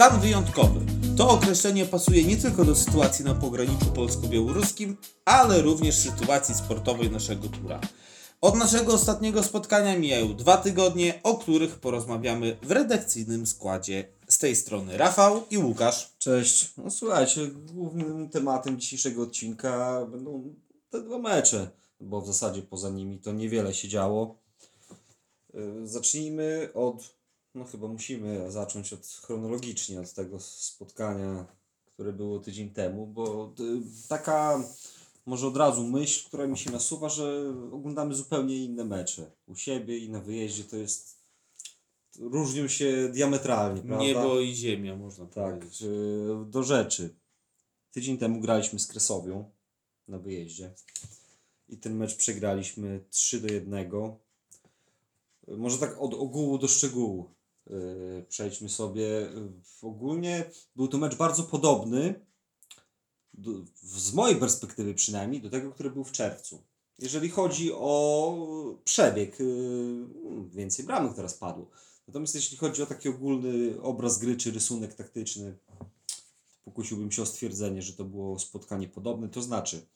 Stan wyjątkowy. To określenie pasuje nie tylko do sytuacji na pograniczu polsko-białoruskim, ale również sytuacji sportowej naszego tura. Od naszego ostatniego spotkania mijają dwa tygodnie, o których porozmawiamy w redakcyjnym składzie. Z tej strony Rafał i Łukasz. Cześć. No słuchajcie, głównym tematem dzisiejszego odcinka będą te dwa mecze, bo w zasadzie poza nimi to niewiele się działo. Yy, Zacznijmy od, no chyba musimy zacząć od chronologicznie od tego spotkania, które było tydzień temu, bo y, taka może od razu myśl, która mi się nasuwa, że oglądamy zupełnie inne mecze. U siebie i na wyjeździe to jest różnią się diametralnie, prawda? Niebo i ziemia, można Tak, powiedzieć. y, do rzeczy. Tydzień temu graliśmy z Kresowią na wyjeździe i ten mecz przegraliśmy 3 do 1. Y, Może tak od ogółu do szczegółu przejdźmy sobie. Ogólnie był to mecz bardzo podobny, do, z mojej perspektywy przynajmniej, do tego, który był w czerwcu. Jeżeli chodzi o przebieg, y, więcej bramek teraz padło. Natomiast jeśli chodzi o taki ogólny obraz gry czy rysunek taktyczny, pokusiłbym się o stwierdzenie, że to było spotkanie podobne. To znaczy,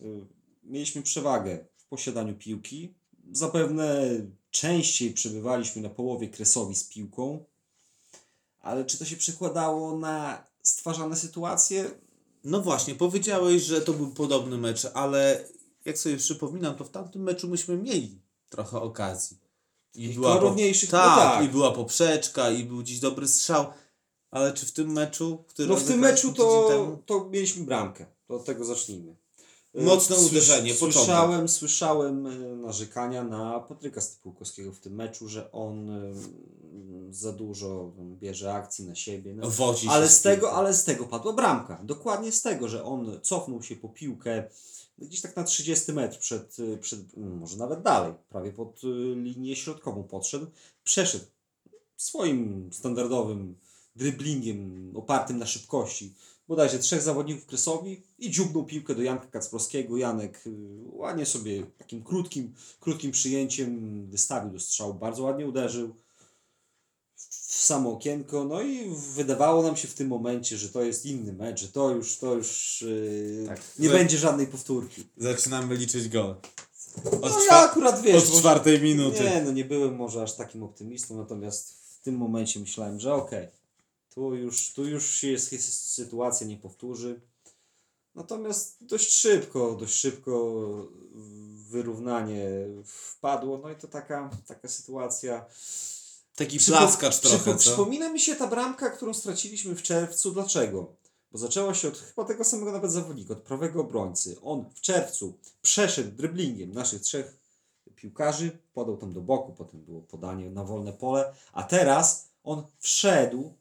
y, mieliśmy przewagę w posiadaniu piłki. Zapewne częściej przebywaliśmy na połowie kresowi z piłką, ale czy to się przekładało na stwarzane sytuacje? No właśnie, powiedziałeś, że to był podobny mecz, ale jak sobie przypominam, to w tamtym meczu myśmy mieli trochę okazji. I po- klarowniejszych, no tak, tak. i była poprzeczka, i był dziś dobry strzał. Ale czy w tym meczu, który No w tym meczu to, temu? to mieliśmy bramkę. To od tego zacznijmy. Y, Mocne Słysz- uderzenie, początek. Słyszałem, słyszałem y, narzekania na Patryka Stypułkowskiego w tym meczu, że on y, za dużo bierze akcji na siebie. No. Się Ale z tego, ale z tego padła bramka. Dokładnie z tego, że on cofnął się po piłkę gdzieś tak na 30 metr przed, przed no, może nawet dalej, prawie pod linię środkową podszedł, przeszedł swoim standardowym dryblingiem opartym na szybkości. Bodajże trzech zawodników Kresowi i dziubnął piłkę do Janka Kacprowskiego. Janek y, ładnie sobie takim krótkim, krótkim przyjęciem wystawił do strzału, bardzo ładnie uderzył w samo okienko, no i wydawało nam się w tym momencie, że to jest inny mecz, że to już, to już yy, Tak. nie będzie żadnej powtórki. Zaczynamy liczyć gol. Od, No ja akurat wiesz, od czwartej minuty. Nie, no nie byłem może aż takim optymistą, natomiast w tym momencie myślałem, że okej, tu już, tu już się jest, sytuacja nie powtórzy. Natomiast dość szybko, dość szybko wyrównanie wpadło, no i to taka, taka sytuacja. Taki Przypo- plaskacz trochę, przypo- co? Przypomina mi się ta bramka, którą straciliśmy w czerwcu. Dlaczego? Bo zaczęła się od chyba tego samego nawet zawodnika, od prawego obrońcy. On w czerwcu przeszedł driblingiem naszych trzech piłkarzy, podał tam do boku, potem było podanie na wolne pole, a teraz on wszedł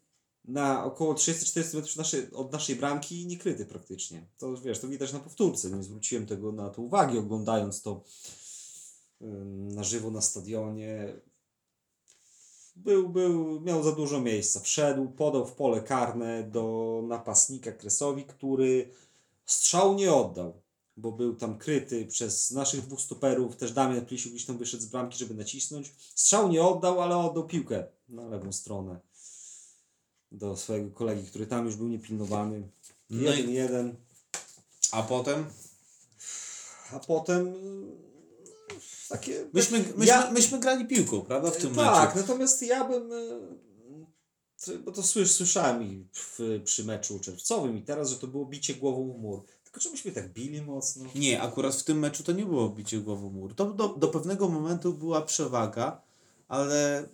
na około 30-40 metrów naszej, od naszej bramki niekryty praktycznie. To wiesz, to widać na powtórce, nie zwróciłem tego na to uwagi oglądając to na żywo na stadionie był, był, miał za dużo miejsca. Wszedł, podał w pole karne do napastnika Kresowi, który strzału nie oddał, bo był tam kryty przez naszych dwóch stoperów. Też Damian Plisiuk gdzieś tam wyszedł z bramki, żeby nacisnąć. Strzał nie oddał, ale oddał piłkę na lewą stronę do swojego kolegi, który tam już był niepilnowany. No i- Jeden, jeden. A potem? A potem y, takie... Myśmy, myśmy, Ja- myśmy grali piłką, prawda? W tym tak, meczu. natomiast ja bym. e, t- Bo to słysz, słyszałem i w, przy meczu czerwcowym i teraz, że to było bicie głową w mur. Tylko czy myśmy tak bili mocno? Nie, akurat w tym meczu to nie było bicie głową w mur. To do, do pewnego momentu była przewaga, ale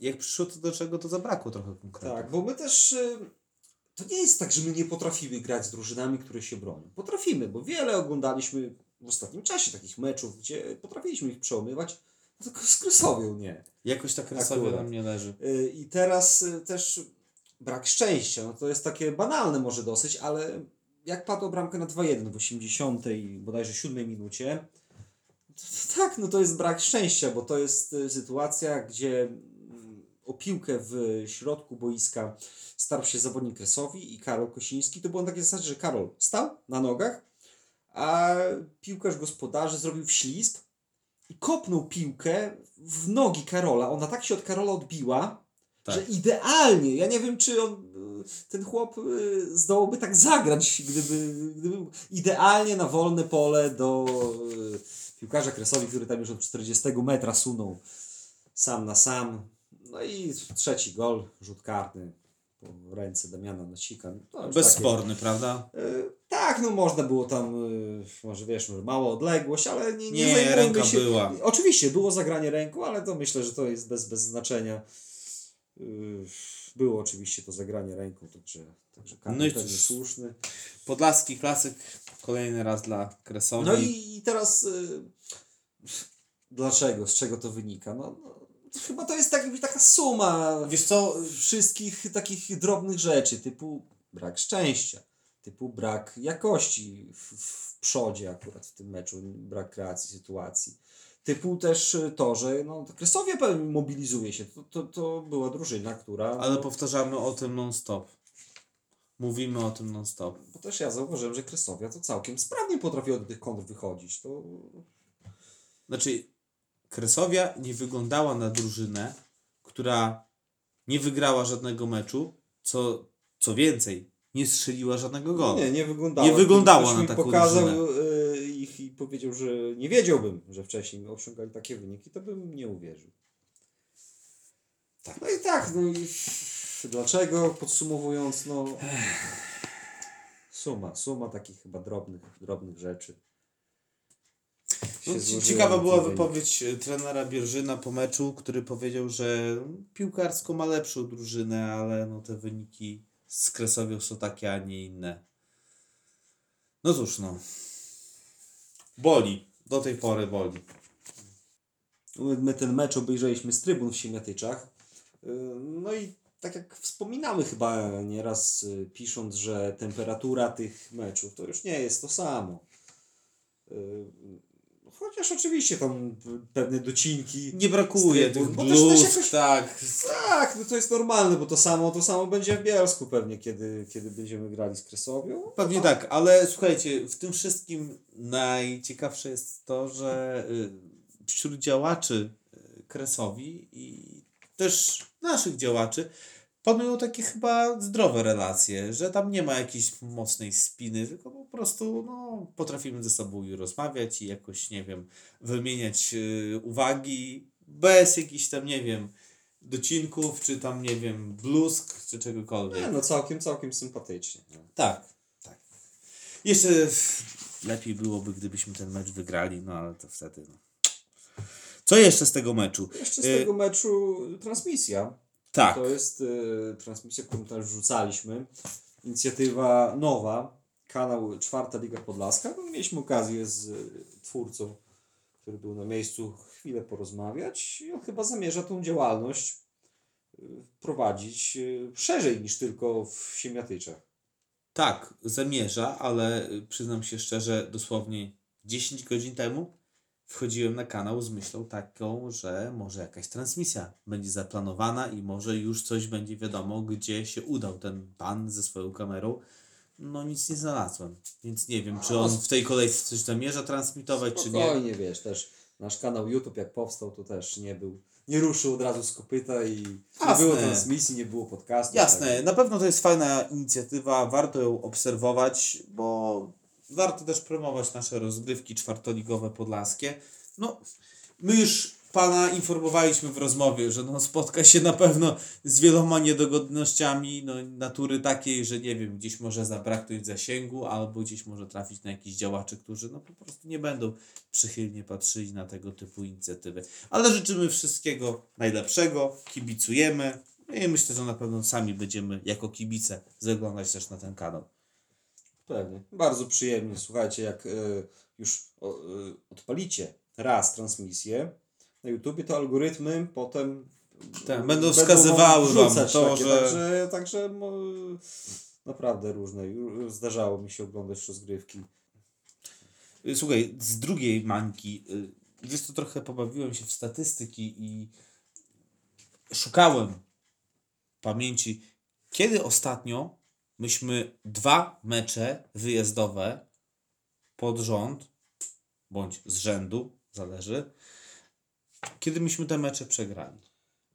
jak przyszło to do czego, to zabrakło trochę konkretnie. Tak, bo my też. e, To nie jest tak, że my nie potrafimy grać z drużynami, które się bronią. Potrafimy, bo wiele oglądaliśmy w ostatnim czasie takich meczów, gdzie potrafiliśmy ich przełamywać, tylko z Krysowią nie. Jakoś tak Akurat. nam nie leży. Y, I teraz y, też brak szczęścia. No to jest takie banalne może dosyć, ale jak padła bramka na 2-1 w 80 bodajże 7 minucie, to, to tak, no to jest brak szczęścia, bo to jest y, sytuacja, gdzie o piłkę w środku boiska starł się zawodnik Kresowi i Karol Kosiński. To było na takiej zasadzie, że Karol stał na nogach, a piłkarz gospodarzy zrobił wślizg i kopnął piłkę w nogi Karola. Ona tak się od Karola odbiła, Tak. że idealnie, ja nie wiem czy on ten chłop y, zdołałby tak zagrać, gdyby, gdyby idealnie na wolne pole do y, piłkarza Kresowi, który tam już od 40 metra sunął sam na sam. No i trzeci gol, rzut karny po ręce Damiana Nosika. No już takie- Bezsporny, prawda? Y, Tak, no można było tam, y, może wiesz, może mała odległość, ale nie, nie, Nie, ręka się. była. Oczywiście było zagranie ręką, ale to myślę, że to jest bez, bez znaczenia. Y, Było oczywiście to zagranie ręką, także, także karny No i cóż. słuszny. Podlaski klasyk kolejny raz dla Kresowi. No i, i teraz dlaczego, z czego to wynika? No, no, chyba to jest tak, taka suma Wiesz co, wszystkich takich drobnych rzeczy, typu brak szczęścia, typu brak jakości w, w przodzie akurat w tym meczu, brak kreacji sytuacji. Typu też y, to, że no, Kresowia pewnie mobilizuje się. To, to, to była drużyna, która. ale no, powtarzamy o tym non-stop. Mówimy o tym non-stop. bo też ja zauważyłem, że Kresowia to całkiem sprawnie potrafiła do tych kontr wychodzić. To Znaczy, Kresowia nie wyglądała na drużynę, która nie wygrała żadnego meczu, co, co więcej, nie strzeliła żadnego gola. nie, nie wyglądała. Nie wyglądała Gdybyś na taką pokazał drużynę. y, ich i powiedział, że nie wiedziałbym, że wcześniej osiągali takie wyniki, to bym nie uwierzył. No i tak, no i dlaczego? Podsumowując, no suma, suma takich chyba drobnych, drobnych rzeczy. No, ciekawa była wypowiedź e, trenera Bierżyna po meczu, który powiedział, że piłkarsko ma lepszą drużynę, ale no te wyniki z Kresowią są takie, a nie inne. No cóż, no. Boli. Do tej pory boli. My, ten mecz obejrzeliśmy z trybun w Siemiatyczach. Yy, No i tak jak wspominamy chyba nieraz yy, pisząc, że temperatura tych meczów to już nie jest to samo. Chociaż oczywiście tam pewne docinki. Nie brakuje tych też blues, jakoś- tak. Tak, no to jest normalne, bo to samo, to samo będzie w Bielsku pewnie, kiedy, kiedy będziemy grali z Kresowią. Pewnie A- tak, ale słuchajcie, w tym wszystkim najciekawsze jest to, że y, wśród działaczy y, Kresowi i też naszych działaczy panują takie chyba zdrowe relacje, że tam nie ma jakiejś mocnej spiny, tylko po prostu no, potrafimy ze sobą rozmawiać i jakoś, nie wiem, wymieniać y, uwagi bez jakichś tam, nie wiem, docinków, czy tam, nie wiem, bluzk, czy czegokolwiek. Nie, no całkiem, całkiem sympatycznie. No. Tak, tak. Jeszcze lepiej byłoby, gdybyśmy ten mecz wygrali, no ale to wtedy. No. Co jeszcze z tego meczu? Jeszcze z Y- tego meczu transmisja. Tak, To jest y, transmisja, którą też wrzucaliśmy. Inicjatywa nowa, kanał Czwarta Liga Podlaska. No, mieliśmy okazję z y, twórcą, który był na miejscu, chwilę porozmawiać i on chyba zamierza tą działalność y, prowadzić y, szerzej niż tylko w Siemiatyczach. tak, zamierza, ale przyznam się szczerze, dosłownie 10 godzin temu wchodziłem na kanał z myślą taką, że może jakaś transmisja będzie zaplanowana i może już coś będzie wiadomo, gdzie się udał ten pan ze swoją kamerą. No nic nie znalazłem, więc nie wiem, czy on w tej kolejce coś zamierza transmitować, czy nie. Spokojnie, wiesz, też nasz kanał YouTube jak powstał, to też nie był, nie ruszył od razu z kopyta i nie Jasne. było transmisji, nie było podcastu. Jasne, na pewno to jest fajna inicjatywa, warto ją obserwować, bo warto też promować nasze rozgrywki czwartoligowe podlaskie. No, my już pana informowaliśmy w rozmowie, że no, spotka się na pewno z wieloma niedogodnościami no, natury takiej, że nie wiem, gdzieś może zabraknąć zasięgu, albo gdzieś może trafić na jakichś działaczy, którzy no, po prostu nie będą przychylnie patrzyli na tego typu inicjatywy. Ale życzymy wszystkiego najlepszego, kibicujemy i myślę, że na pewno sami będziemy jako kibice zaglądać też na ten kanał. Pewnie. Bardzo przyjemnie. Słuchajcie, jak y, już o, y, odpalicie raz transmisję na YouTubie, to algorytmy potem Tak, będą wskazywały wam wrzucać to, takie, że- Także, także mo, naprawdę różne. Zdarzało mi się oglądać rozgrywki. Słuchaj, z drugiej mańki, y, wiesz co, trochę pobawiłem się w statystyki i szukałem pamięci, kiedy ostatnio myśmy dwa mecze wyjazdowe pod rząd, bądź z rzędu, zależy, kiedy myśmy te mecze przegrali.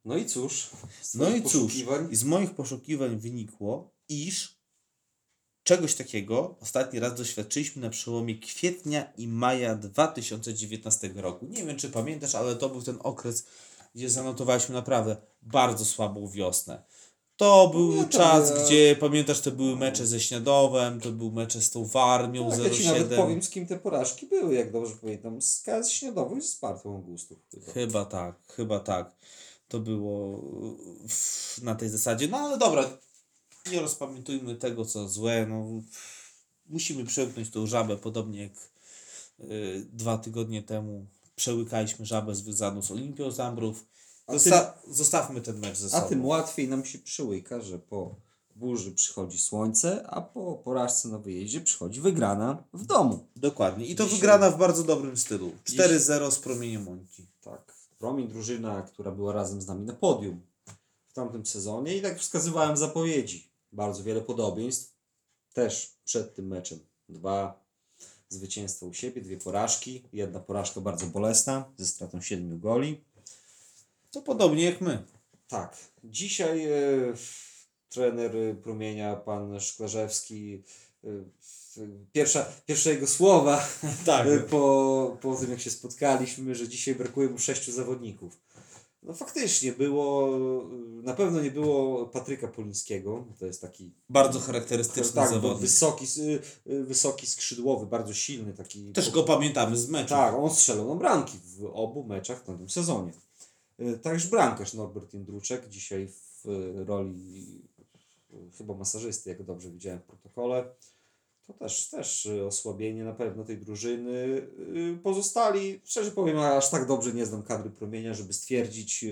No i cóż, z No i cóż, i z moich poszukiwań wynikło, iż czegoś takiego ostatni raz doświadczyliśmy na przełomie kwietnia i maja 2019 roku. Nie wiem, czy pamiętasz, ale to był ten okres, gdzie zanotowaliśmy naprawdę bardzo słabą wiosnę. To był Pamiętam, czas, gdzie pamiętasz, to były mecze ze Śniadowem, to był mecze z tą Warmią Tak, ja ci nawet 07. powiem, z kim te porażki były, jak dobrze pamiętam. Z KS Śniadowo i z Spartą Augustów. Chyba. Chyba tak, chyba tak. To było na tej zasadzie. No ale dobra, nie rozpamiętujmy tego, co złe. No, musimy przełknąć tą żabę, podobnie jak y, dwa tygodnie temu przełykaliśmy żabę związaną z Olimpią Zambrów. A Zosta- zostawmy ten mecz ze A sobą. tym łatwiej nam się przyłyka, że po burzy przychodzi słońce, a po porażce na wyjeździe przychodzi wygrana w domu. Dokładnie. I to Dzisiaj- wygrana w bardzo dobrym stylu. 4-0 z promieniem Monki. Tak. Promień drużyna, która była razem z nami na podium w tamtym sezonie i tak wskazywałem zapowiedzi. Bardzo wiele podobieństw. Też przed tym meczem. Dwa zwycięstwa u siebie, dwie porażki. Jedna porażka bardzo bolesna ze stratą siedmiu goli. To podobnie jak my. Tak. Dzisiaj e, trener e, Promienia, pan Szklarzewski, e, pierwsza, pierwsze jego słowa Tak. e, po, po tym, jak się spotkaliśmy, że dzisiaj brakuje mu sześciu zawodników. No faktycznie było, e, na pewno nie było Patryka Polińskiego, to jest taki Bardzo charakterystyczny tak, zawodnik. wysoki, y, wysoki skrzydłowy, bardzo silny taki. Też go pamiętamy z meczu. Tak, on strzelał na bramki w obu meczach w tamtym sezonie. Y, Także bramkarz Norbert Jędruczek, dzisiaj w y, roli y, chyba masażysty, jak dobrze widziałem w protokole. To też, też osłabienie na pewno tej drużyny. Pozostali, szczerze powiem, aż tak dobrze nie znam kadry promienia, żeby stwierdzić,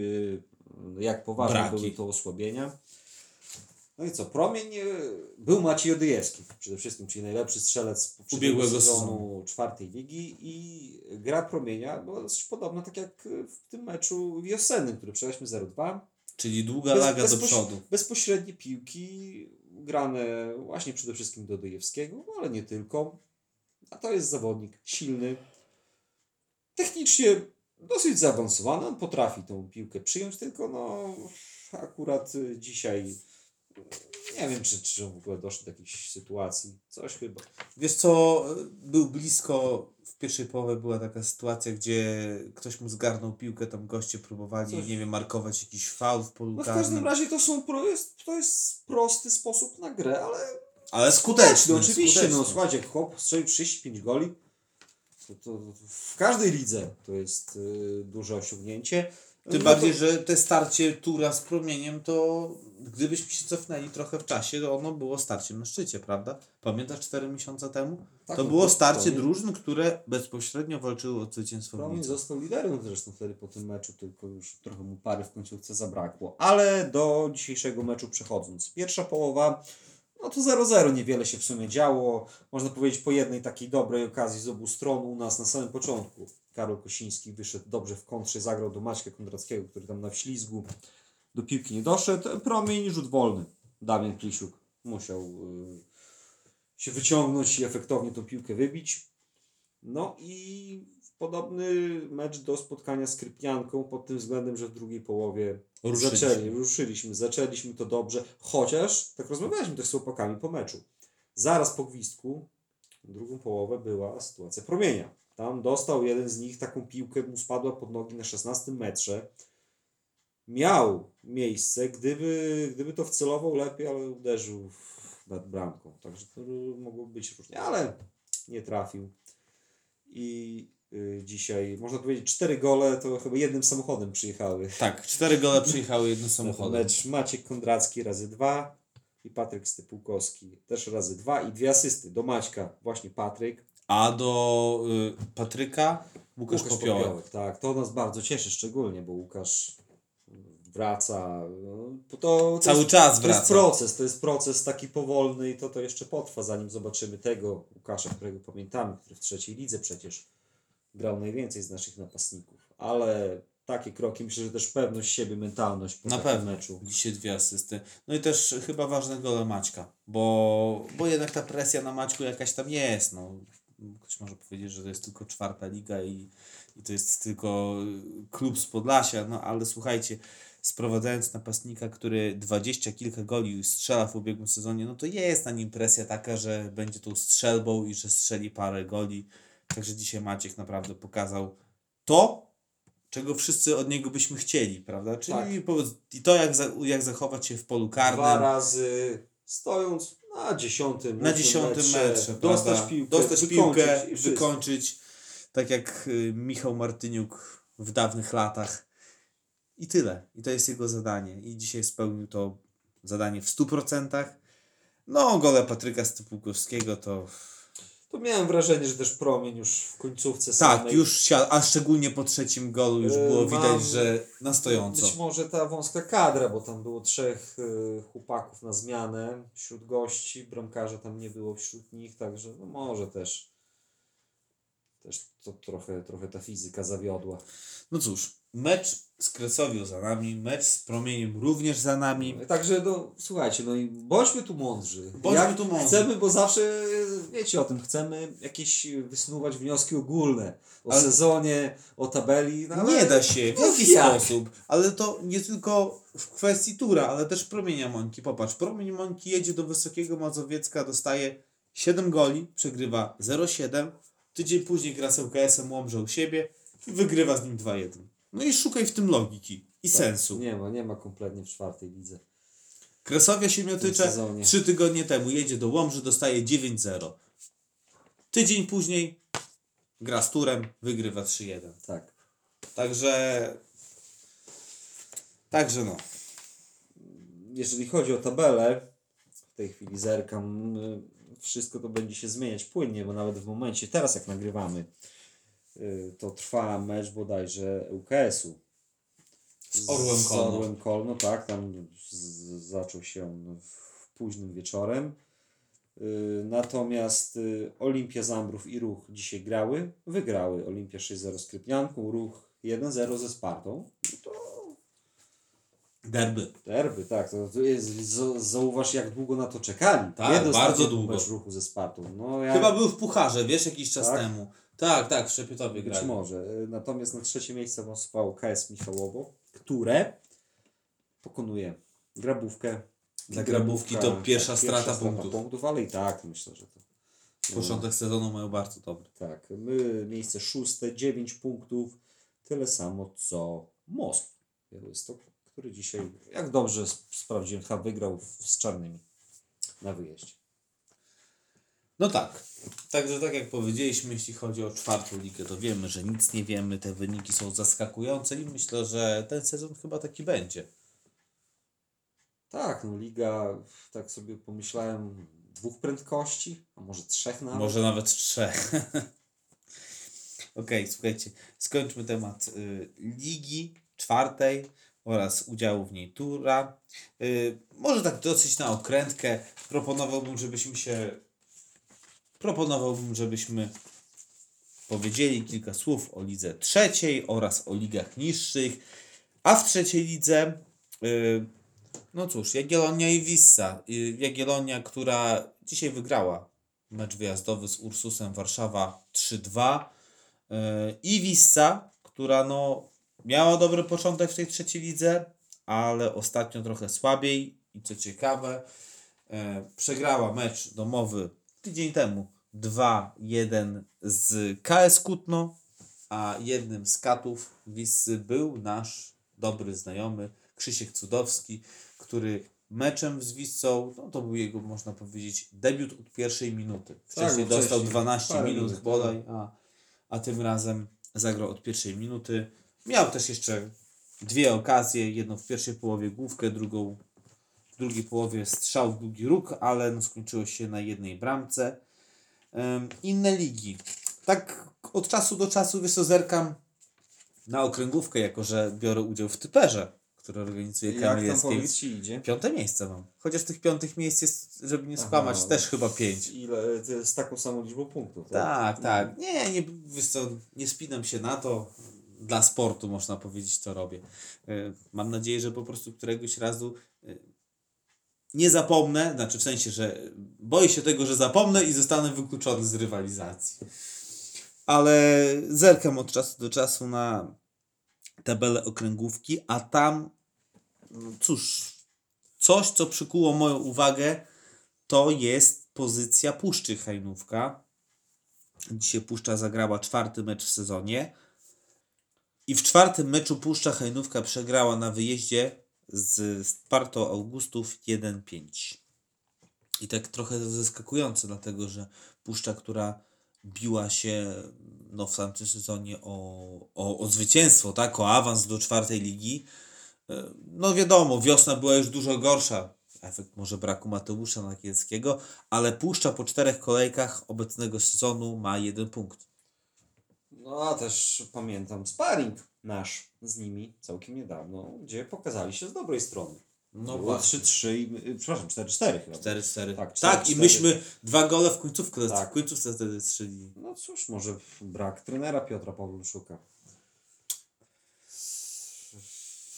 jak poważne Braki. były to osłabienia. No i co, promień y, był Maciej Odyjewski przede wszystkim, czyli najlepszy strzelec Ubiegłego sezonu czwartej ligi i gra promienia była dosyć podobna, tak jak w tym meczu wiosennym, który przegraliśmy 0-2. Czyli długa Bez- laga do przodu. Bezpośrednie piłki grane właśnie przede wszystkim do Dojewskiego, no ale nie tylko. A to jest zawodnik silny, technicznie dosyć zaawansowany. On potrafi tą piłkę przyjąć, tylko no akurat y, dzisiaj nie wiem, czy, czy w ogóle doszło do jakiejś sytuacji. Coś chyba. Wiesz co, był blisko, w pierwszej połowie była taka sytuacja, gdzie ktoś mu zgarnął piłkę, tam goście próbowali, Coś- nie wiem, markować jakiś faul w polu No w każdym razie to są pro, jest, to jest prosty sposób na grę, ale Ale skuteczny, No oczywiście, skuteczny. no słuchajcie, jak chłop strzelił 35 goli, to, to w każdej lidze to jest y, duże osiągnięcie. Tym No bardziej, że te starcie Tura z promieniem, to gdybyśmy się cofnęli trochę w czasie, to ono było starciem na szczycie, prawda? Pamiętasz 4 miesiące temu? Tak, to no było starcie to- drużyn, które bezpośrednio walczyły o zwycięstwo Promień został liderem zresztą wtedy po tym meczu, tylko już trochę mu pary w końcówce zabrakło. Ale do dzisiejszego meczu przechodząc. Pierwsza połowa, no to 0-0, niewiele się w sumie działo. Można powiedzieć po jednej takiej dobrej okazji z obu stron u nas na samym początku. Karol Kosiński wyszedł dobrze w kontrze, zagrał do Maćka Kondrackiego, który tam na wślizgu do piłki nie doszedł. Promień, rzut wolny. Damian Plisiuk musiał y, się wyciągnąć i efektownie tą piłkę wybić. No i podobny mecz do spotkania z Krypianką pod tym względem, że w drugiej połowie Ruszyliśmy. zaczęli, ruszyliśmy, zaczęliśmy to dobrze, chociaż tak rozmawialiśmy też z chłopakami po meczu. Zaraz po gwizdku, drugą połowę była sytuacja promienia. Tam dostał jeden z nich, taką piłkę mu spadła pod nogi na 16 metrze. Miał miejsce, gdyby, gdyby to wcelował lepiej, ale uderzył nad bramką. Także to mogło być różnie, ale nie trafił. I y, dzisiaj, można powiedzieć, cztery gole to chyba jednym samochodem przyjechały. Tak, cztery gole przyjechały jednym samochodem. Mecz Maciek Kondracki razy dwa i Patryk Stypułkowski też razy dwa i dwie asysty. Do Maćka właśnie Patryk. A do y, Patryka Łukasz, Popiołek. Tak, to nas bardzo cieszy szczególnie, bo Łukasz wraca. No, to, to Cały jest, czas To jest wraca. proces, to jest proces taki powolny i to, to jeszcze potrwa, zanim zobaczymy tego Łukasza, którego pamiętamy, który w trzeciej lidze przecież grał najwięcej z naszych napastników. Ale takie kroki, myślę, że też pewność siebie, mentalność po Na pewno. meczu. Dzisiaj dwie asysty. No i też chyba ważne gole Maćka, bo, bo jednak ta presja na Maćku jakaś tam jest. No. Ktoś może powiedzieć, że to jest tylko czwarta liga i, i to jest tylko y, klub z Podlasia, no ale słuchajcie, sprowadzając napastnika, który dwadzieścia kilka goli strzela w ubiegłym sezonie, no to jest na nim presja taka, że będzie tą strzelbą i że strzeli parę goli. Także dzisiaj Maciek naprawdę pokazał to, czego wszyscy od niego byśmy chcieli, prawda? Czyli Tak. i to, jak, za, jak zachować się w polu karnym. Dwa razy stojąc na dziesiątym, na dziesiątym metrze, metrze, dostać prawda? piłkę, dostać wykończyć piłkę, wszystko. wykończyć, tak jak y, Michał Martyniuk w dawnych latach. I tyle. I to jest jego zadanie. I dzisiaj spełnił to zadanie w 100%. No, gole Patryka Stypułkowskiego to Miałem wrażenie, że też promień już w końcówce tak, samej. już siadł, a szczególnie po trzecim golu już było mam- widać, że na stojąco. Być może ta wąska kadra, bo tam było trzech y, chłopaków na zmianę wśród gości, bramkarza tam nie było wśród nich, także no może też też to trochę, trochę ta fizyka zawiodła. No cóż, mecz z Kresowią za nami, mecz z Promieniem również za nami. Także no słuchajcie, no i bądźmy tu mądrzy. Bądźmy tu mądrzy. Chcemy, bo zawsze wiecie o tym, chcemy jakieś wysnuwać wnioski ogólne o Ale- sezonie, o tabeli. No, ale- Nie da się, w no jaki jak? sposób? Ale to nie tylko w kwestii tura, ale też promienia Mońki. Popatrz, promień Mońki jedzie do Wysokiego Mazowiecka, dostaje 7 goli, przegrywa 0-7. Tydzień później gra z ŁKS-em Łomża u siebie i wygrywa z nim 2-1. No i szukaj w tym logiki i sensu. Tak, Nie ma, nie ma kompletnie w czwartej lidze. Kresowia Siemiotycze. 3 tygodnie temu jedzie do Łomży, dostaje 9-0. Tydzień później gra z Turem, wygrywa 3-1. Tak. Także... Także no. jeżeli chodzi o tabelę, w tej chwili zerkam, y, wszystko to będzie się zmieniać płynnie, bo nawet w momencie, teraz jak nagrywamy, to trwa mecz bodajże UKS-u. Z Orłem Z Kolno. Orłem Kolno, tak, tam z, zaczął się późnym wieczorem. Y, Natomiast y, Olimpia Zambrów i Ruch dzisiaj grały, wygrały. Olimpia 6-0 z Krypnianką, Ruch 1-0 ze Spartą. Derby. Derby, tak. To, to jest, z- zauważ jak długo na to czekali. Tak, bardzo długo. Mecz ruchu ze Spartą. No, ja, Chyba był w Pucharze, wiesz, jakiś czas Tak? temu. Tak, tak, w Szepietowie Być grali. może. Natomiast na trzecie miejsce awansowało KS Michałowo, które pokonuje Grabówkę. Dla Grabówki to pierwsza strata punktów. punktów. Ale i tak myślę, że to... Początek sezonu mają bardzo dobry. Tak. My miejsce szóste, 9 punktów. Tyle samo co Most Białystok, który dzisiaj, jak dobrze sp- sprawdziłem, chyba wygrał z Czarnymi na wyjeździe. No tak. Także tak jak powiedzieliśmy, jeśli chodzi o czwartą ligę, to wiemy, że nic nie wiemy, te wyniki są zaskakujące i myślę, że ten sezon chyba taki będzie. Tak, no liga, tak sobie pomyślałem, dwóch prędkości, a może trzech nawet. Może nawet trzech. Okej, słuchajcie, skończmy temat y, ligi czwartej oraz udziału w niej tura. Y, może tak dosyć na okrętkę. Proponowałbym, żebyśmy się proponowałbym, żebyśmy powiedzieli kilka słów o lidze trzeciej oraz o ligach niższych. A w trzeciej lidze y, no cóż, Jagiellonia i Wissa. Y, Jagiellonia, która dzisiaj wygrała mecz wyjazdowy z Ursusem Warszawa 3-2 yy, i Wissa, która no miała dobry początek w tej trzeciej lidze, ale ostatnio trochę słabiej i co ciekawe przegrała mecz domowy tydzień temu 2-1 z KS Kutno, a jednym z katów Wissy był nasz dobry znajomy Krzysiek Cudowski, który meczem z Wissą, no to był jego, można powiedzieć, debiut od pierwszej minuty. Wcześniej bo dostał wcześniej 12 parę minut minut, bodaj, a, a tym razem zagrał od pierwszej minuty. Miał też jeszcze dwie okazje, jedną w pierwszej połowie główkę, drugą w drugiej połowie strzał w długi róg, ale no skończyło się na jednej bramce. Inne ligi. Tak od czasu do czasu wiesz co, zerkam na okręgówkę, jako że biorę udział w typerze, który organizuje Kamil Jackiewicz. Ci idzie? Piąte miejsce mam. Chociaż tych piątych miejsc jest, żeby nie Aha, skłamać, ale- też chyba pięć. Ile, jest taką samą liczbą punktów, Tak, tak. Nie, nie, wiesz co, nie spinam się na to. Dla sportu można powiedzieć, to robię. Y, Mam nadzieję, że po prostu któregoś razu y, nie zapomnę, znaczy w sensie, że boję się tego, że zapomnę i zostanę wykluczony z rywalizacji. Ale zerkam od czasu do czasu na tabelę okręgówki, a tam no cóż, coś, co przykuło moją uwagę, to jest pozycja Puszczy Hajnówka. Dzisiaj Puszcza zagrała czwarty mecz w sezonie. I w czwartym meczu Puszcza Hajnówka przegrała na wyjeździe z Spartą Augustów 1-5. I tak trochę zaskakujące, dlatego że Puszcza, która biła się no, w tamtym sezonie o, o, o zwycięstwo, tak? o awans do czwartej ligi. E, No wiadomo, wiosna była już dużo gorsza. Efekt może braku Mateusza Nakielskiego, ale Puszcza po czterech kolejkach obecnego sezonu ma jeden punkt. No a też pamiętam sparring nasz z nimi całkiem niedawno, gdzie pokazali się z dobrej strony. No Było właśnie. 3-3, i- y, przepraszam, 4-4 chyba. 4-4. Tak, Tak, i 4-4. myśmy dwa gole w końcówkę, Tak. w końcówce wtedy strzelili. No cóż, może brak trenera Piotra Pawluszuka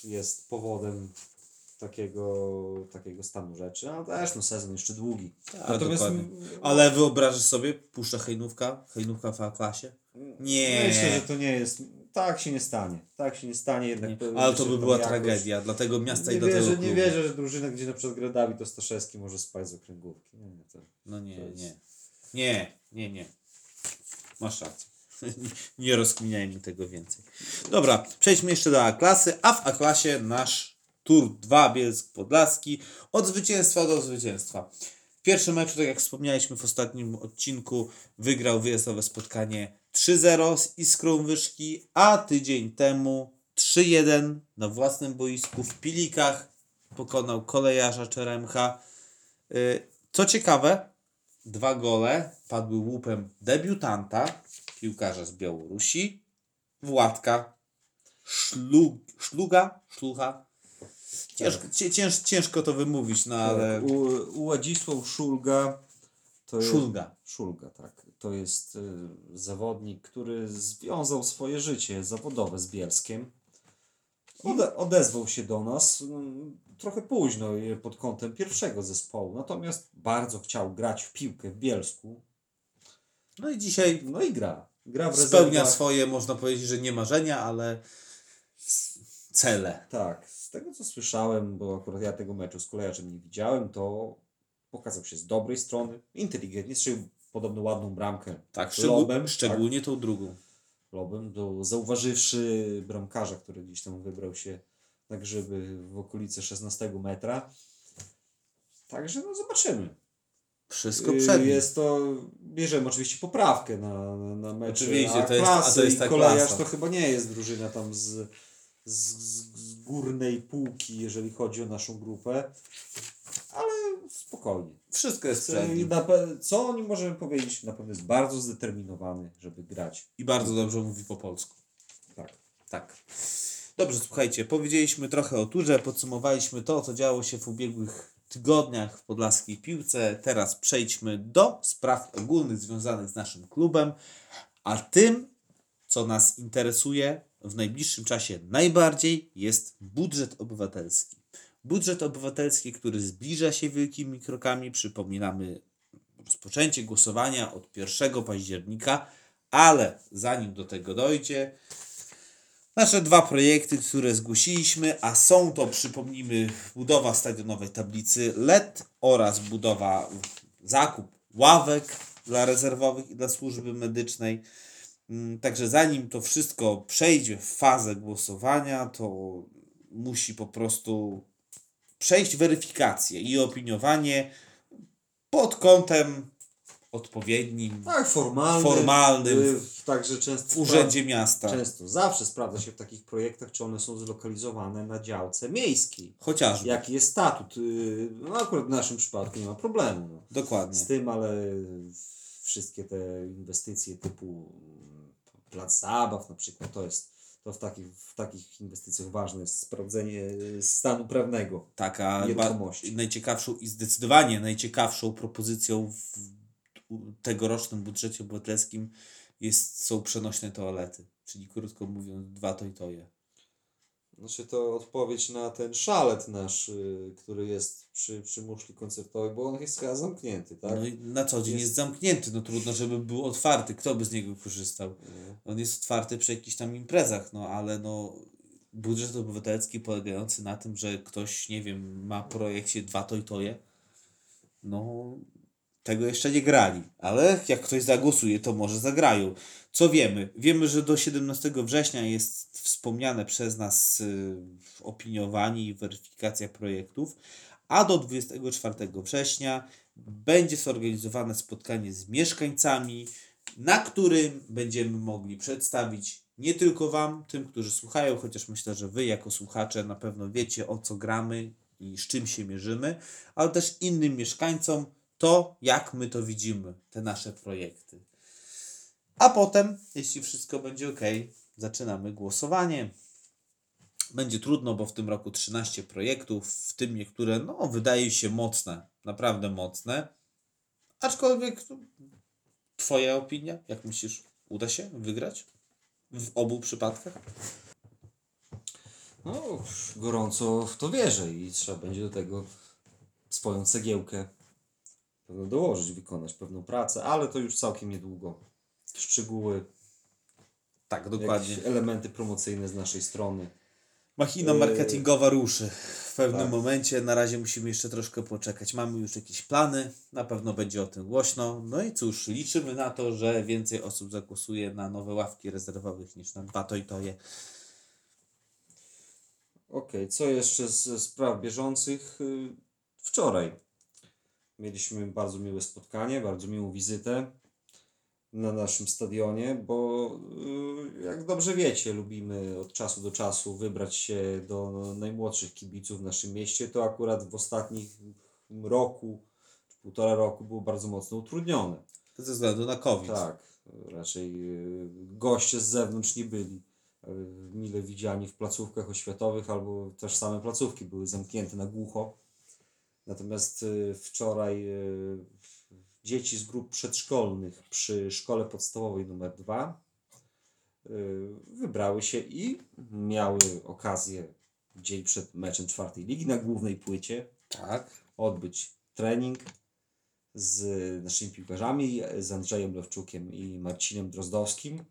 jest powodem takiego, takiego stanu rzeczy, a też no sezon jeszcze długi. Tak, dokładnie. Ale wyobrażasz sobie, puszcza hejnówka, hejnówka w A-klasie? Nie. Myślę, że to nie jest, tak się nie stanie, tak się nie stanie jednak. Nie. Ale to by była jakoś- tragedia dla tego miasta i Nie dla tego wierzę, klubu. nie wierzę, że drużyna, gdzie na przykład gra Dawid Ostaszewski może spać z okręgówki. Nie, nie, to... No nie, To jest- nie. Nie, nie, nie. Masz rację. nie rozkminiajmy tego więcej. Dobra, przejdźmy jeszcze do A-klasy, a w A-klasie nasz tur 2 Bielsk Podlaski od zwycięstwa do zwycięstwa. W pierwszym meczu, tak jak wspomnieliśmy w ostatnim odcinku, wygrał wyjazdowe spotkanie 3-0 z Iskrą Wyszki, a tydzień temu 3-1 na własnym boisku w Pilikach pokonał kolejarza Czeremcha. Y, Co ciekawe, dwa gole padły łupem debiutanta, piłkarza z Białorusi, Władka Szlug, Szluga, Szlucha. Ciężko, cię- cięż, ciężko to wymówić, no ale Tak, u, u Ładisław Szulga to jest, Szulga. Szulga, tak. To jest y, zawodnik, który związał swoje życie zawodowe z Bielskiem. Ode, odezwał się do nas mm, trochę późno y, pod kątem pierwszego zespołu, natomiast bardzo chciał grać w piłkę w Bielsku. No i dzisiaj No i gra. Gra w spełnia rezerwach. swoje, można powiedzieć, że nie marzenia, ale cele. Tak, z tego co słyszałem, bo akurat ja tego meczu z kolejarzem nie widziałem, to pokazał się z dobrej strony, inteligentnie, strzelił podobno ładną bramkę Tak, lobem, szczególnie tą drugą. tak, lobem, to zauważywszy bramkarza, który gdzieś tam wybrał się na grzyby w okolice 16 metra. Także no zobaczymy. Wszystko Y, przed nim. Jest to, bierzemy oczywiście poprawkę na, na, na mecz Oczywiście, A to jest- a to klasy jest i ta kolejarz klasa. to chyba nie jest drużyna tam z, z, z, górnej półki, jeżeli chodzi o naszą grupę, ale spokojnie. Wszystko jest przed I nim. na, pe- co o nim możemy powiedzieć? Na pewno jest bardzo zdeterminowany, żeby grać. I bardzo dobrze mówi po polsku. Tak. Tak. Dobrze, słuchajcie, powiedzieliśmy trochę o turze, podsumowaliśmy to, co działo się w ubiegłych tygodniach w podlaskiej piłce. Teraz przejdźmy do spraw ogólnych związanych z naszym klubem, a tym, co nas interesuje w najbliższym czasie najbardziej, jest budżet obywatelski. Budżet obywatelski, który zbliża się wielkimi krokami. Przypominamy rozpoczęcie głosowania od 1 października, ale zanim do tego dojdzie, nasze dwa projekty, które zgłosiliśmy, a są to, przypomnijmy, budowa stadionowej tablicy LED oraz budowa, zakup ławek dla rezerwowych i dla służby medycznej. Mm, Także zanim to wszystko przejdzie w fazę głosowania, to musi po prostu przejść weryfikację i opiniowanie pod kątem odpowiednim Tak, formalny. Formalnym. y, Także często w urzędzie miasta. Często, zawsze sprawdza się w takich projektach, czy one są zlokalizowane na działce miejskiej. Chociażby. Jaki jest statut? y, No akurat w naszym przypadku nie ma problemu. No. Dokładnie. z tym, ale wszystkie te inwestycje typu plac zabaw na przykład, to jest to w takich, w takich inwestycjach ważne jest sprawdzenie y, stanu prawnego. Taka Nieruchomości. ba- najciekawszą i zdecydowanie najciekawszą propozycją w tegorocznym budżecie obywatelskim jest, są przenośne toalety. Czyli krótko mówiąc, dwa to i to je. Znaczy to odpowiedź na ten szalet nasz, y, który jest przy, przy muszli koncertowej, bo on jest chyba zamknięty, tak? No i na co dzień Jest- jest zamknięty. No trudno, żeby był otwarty. Kto by z niego korzystał? Nie. On jest otwarty przy jakichś tam imprezach, no ale no budżet obywatelski polegający na tym, że ktoś, nie wiem, ma w projekcie dwa to i toje, no tego jeszcze nie grali, ale jak ktoś zagłosuje, to może zagrają. Co wiemy? Wiemy, że do 17 września jest wspomniane przez nas y, opiniowanie i weryfikacja projektów, a do 24 września będzie zorganizowane spotkanie z mieszkańcami, na którym będziemy mogli przedstawić nie tylko Wam, tym, którzy słuchają, chociaż myślę, że Wy jako słuchacze na pewno wiecie o co gramy i z czym się mierzymy, ale też innym mieszkańcom to, jak my to widzimy, te nasze projekty. A potem, jeśli wszystko będzie ok, zaczynamy głosowanie. Będzie trudno, bo w tym roku 13 projektów, w tym niektóre, no, wydaje się mocne, naprawdę mocne. Aczkolwiek, no, Twoja opinia, jak myślisz, uda się wygrać w obu przypadkach? No, gorąco w to wierzę i trzeba będzie do tego swoją cegiełkę pewno dołożyć, wykonać pewną pracę, ale to już całkiem niedługo. Szczegóły, Tak, dokładnie. elementy promocyjne z naszej strony. Machina Yy, marketingowa ruszy w pewnym tak. momencie. Na razie musimy jeszcze troszkę poczekać. Mamy już jakieś plany, na pewno będzie o tym głośno. No i cóż, liczymy na to, że więcej osób zagłosuje na nowe ławki rezerwowych niż na dwa to i toje. Okej, co jeszcze z spraw bieżących? Y, Wczoraj mieliśmy bardzo miłe spotkanie, bardzo miłą wizytę na naszym stadionie, bo y, jak dobrze wiecie, lubimy od czasu do czasu wybrać się do najmłodszych kibiców w naszym mieście. To akurat w ostatnich roku, czy półtora roku było bardzo mocno utrudnione. Ze względu na COVID. Tak, raczej y, goście z zewnątrz nie byli y, mile widziani w placówkach oświatowych, albo też same placówki były zamknięte na głucho. Natomiast y, wczoraj y, dzieci z grup przedszkolnych przy szkole podstawowej numer 2 wybrały się i miały okazję dzień przed meczem czwartej ligi na głównej płycie tak. odbyć trening z naszymi piłkarzami, z Andrzejem Lewczukiem i Marcinem Drozdowskim.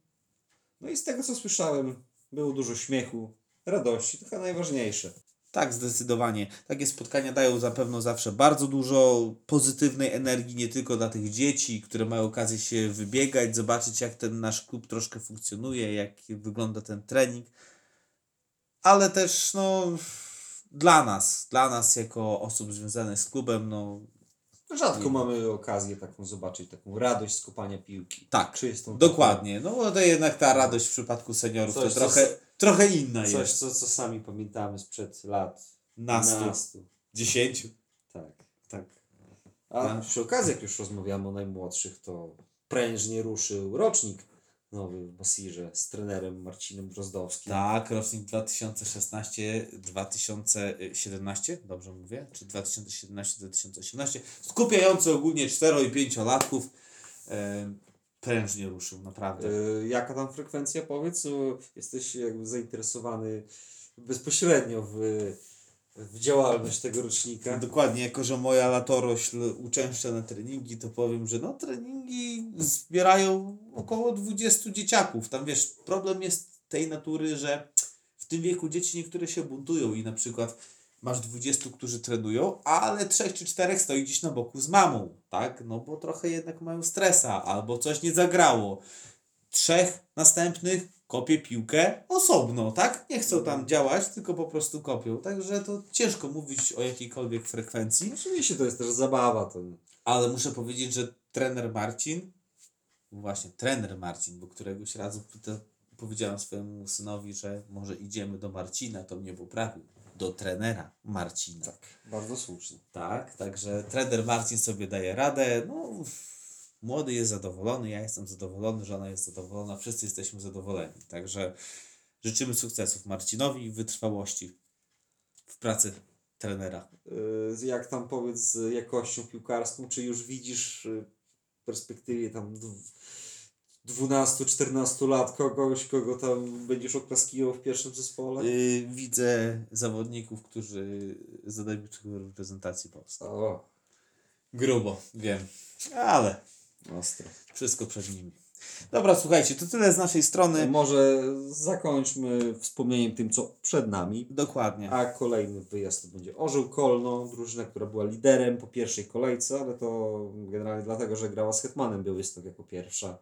No i z tego co słyszałem, było dużo śmiechu, radości, to chyba najważniejsze. Tak, zdecydowanie. Takie spotkania dają zapewne zawsze bardzo dużo pozytywnej energii, nie tylko dla tych dzieci, które mają okazję się wybiegać, zobaczyć jak ten nasz klub troszkę funkcjonuje, jak wygląda ten trening, ale też no, dla nas, dla nas jako osób związanych z klubem, no Rzadko mamy okazję taką zobaczyć, taką radość z kopania piłki. tak, Czystą. dokładnie. No bo to jednak ta radość w przypadku seniorów Coś, to trochę, trochę inna coś, jest. co, co sami pamiętamy sprzed lat. Nastu, Nastu. dziesięciu. Tak. Tak. A No. przy okazji, jak już rozmawiamy o najmłodszych, to prężnie ruszył rocznik nowy w Basirze z trenerem Marcinem Drozdowskim. Tak, rocznik 2016-2017, dobrze mówię? Czy 2017-2018? Skupiający ogólnie 4 i 5 latków. E, prężnie ruszył, naprawdę. Y, Jaka tam frekwencja, powiedz? Jesteś jakby zainteresowany bezpośrednio w, w działalność tego rocznika. Dokładnie, jako że moja latorośl uczęszcza na treningi, to powiem, że no treningi zbierają około 20 dzieciaków. Tam wiesz, problem jest tej natury, że w tym wieku dzieci niektóre się buntują i na przykład masz 20, którzy trenują, ale trzech czy czterech stoi gdzieś na boku z mamą, tak? No bo trochę jednak mają stresa albo coś nie zagrało. Trzech następnych kopie piłkę osobno, tak? Nie chcą tam działać, tylko po prostu kopią. Także to ciężko mówić o jakiejkolwiek frekwencji. Oczywiście to jest też zabawa. To... Ale muszę powiedzieć, że trener Marcin, właśnie trener Marcin, bo któregoś razu powiedziałem swojemu synowi, że może idziemy do Marcina, to mnie poprawił. Do trenera Marcina. Tak, bardzo słusznie. Tak, także trener Marcin sobie daje radę. No, młody jest zadowolony, ja jestem zadowolony, żona jest zadowolona, wszyscy jesteśmy zadowoleni. Także życzymy sukcesów Marcinowi i wytrwałości w pracy trenera. Y, Jak tam powiedz z jakością piłkarską, czy już widzisz y, w perspektywie tam 12-14 lat kogoś, kogo tam będziesz oklaskiwał w pierwszym zespole? Yy, widzę zawodników, którzy zadebiutują w reprezentacji Polski. O, Grubo, wiem, ale ostro. wszystko przed nimi. Dobra, słuchajcie, to tyle z naszej strony. Może zakończmy wspomnieniem tym, co przed nami. Dokładnie. A kolejny wyjazd to będzie Orzeł Kolno, drużyna, która była liderem po pierwszej kolejce, ale to generalnie dlatego, że grała z Hetmanem Białystok jako pierwsza.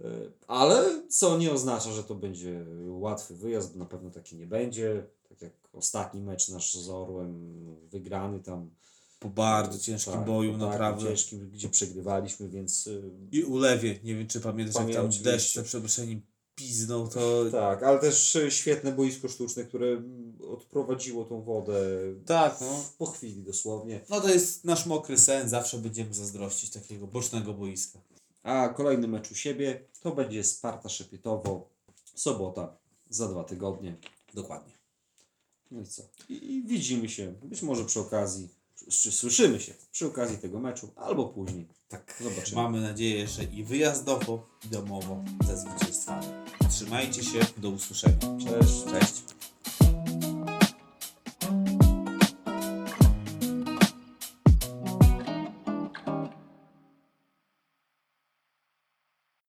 Y, Ale co nie oznacza, że to będzie łatwy wyjazd, bo na pewno taki nie będzie. Tak jak ostatni mecz nasz z Orłem wygrany tam. Po bardzo ciężkim tak, boju, po naprawdę. ciężkim, gdzie przegrywaliśmy, więc y, I ulewie, nie wiem czy pamiętasz, jak tam deszcz za przeproszeniem piznął, to tak, ale też y, świetne boisko sztuczne, które mm, odprowadziło tą wodę tak, no. po chwili dosłownie. No to jest nasz mokry sen, zawsze będziemy zazdrościć takiego bocznego boiska. A kolejny mecz u siebie to będzie Sparta Szepietowo, sobota za dwa tygodnie. Dokładnie. No i co? I, i widzimy się, być może przy okazji, czy słyszymy się przy okazji tego meczu, albo później. Tak. Zobaczymy. Mamy nadzieję, że i wyjazdowo, i domowo ze zwycięstwami. Trzymajcie się, do usłyszenia. Cześć. Cześć.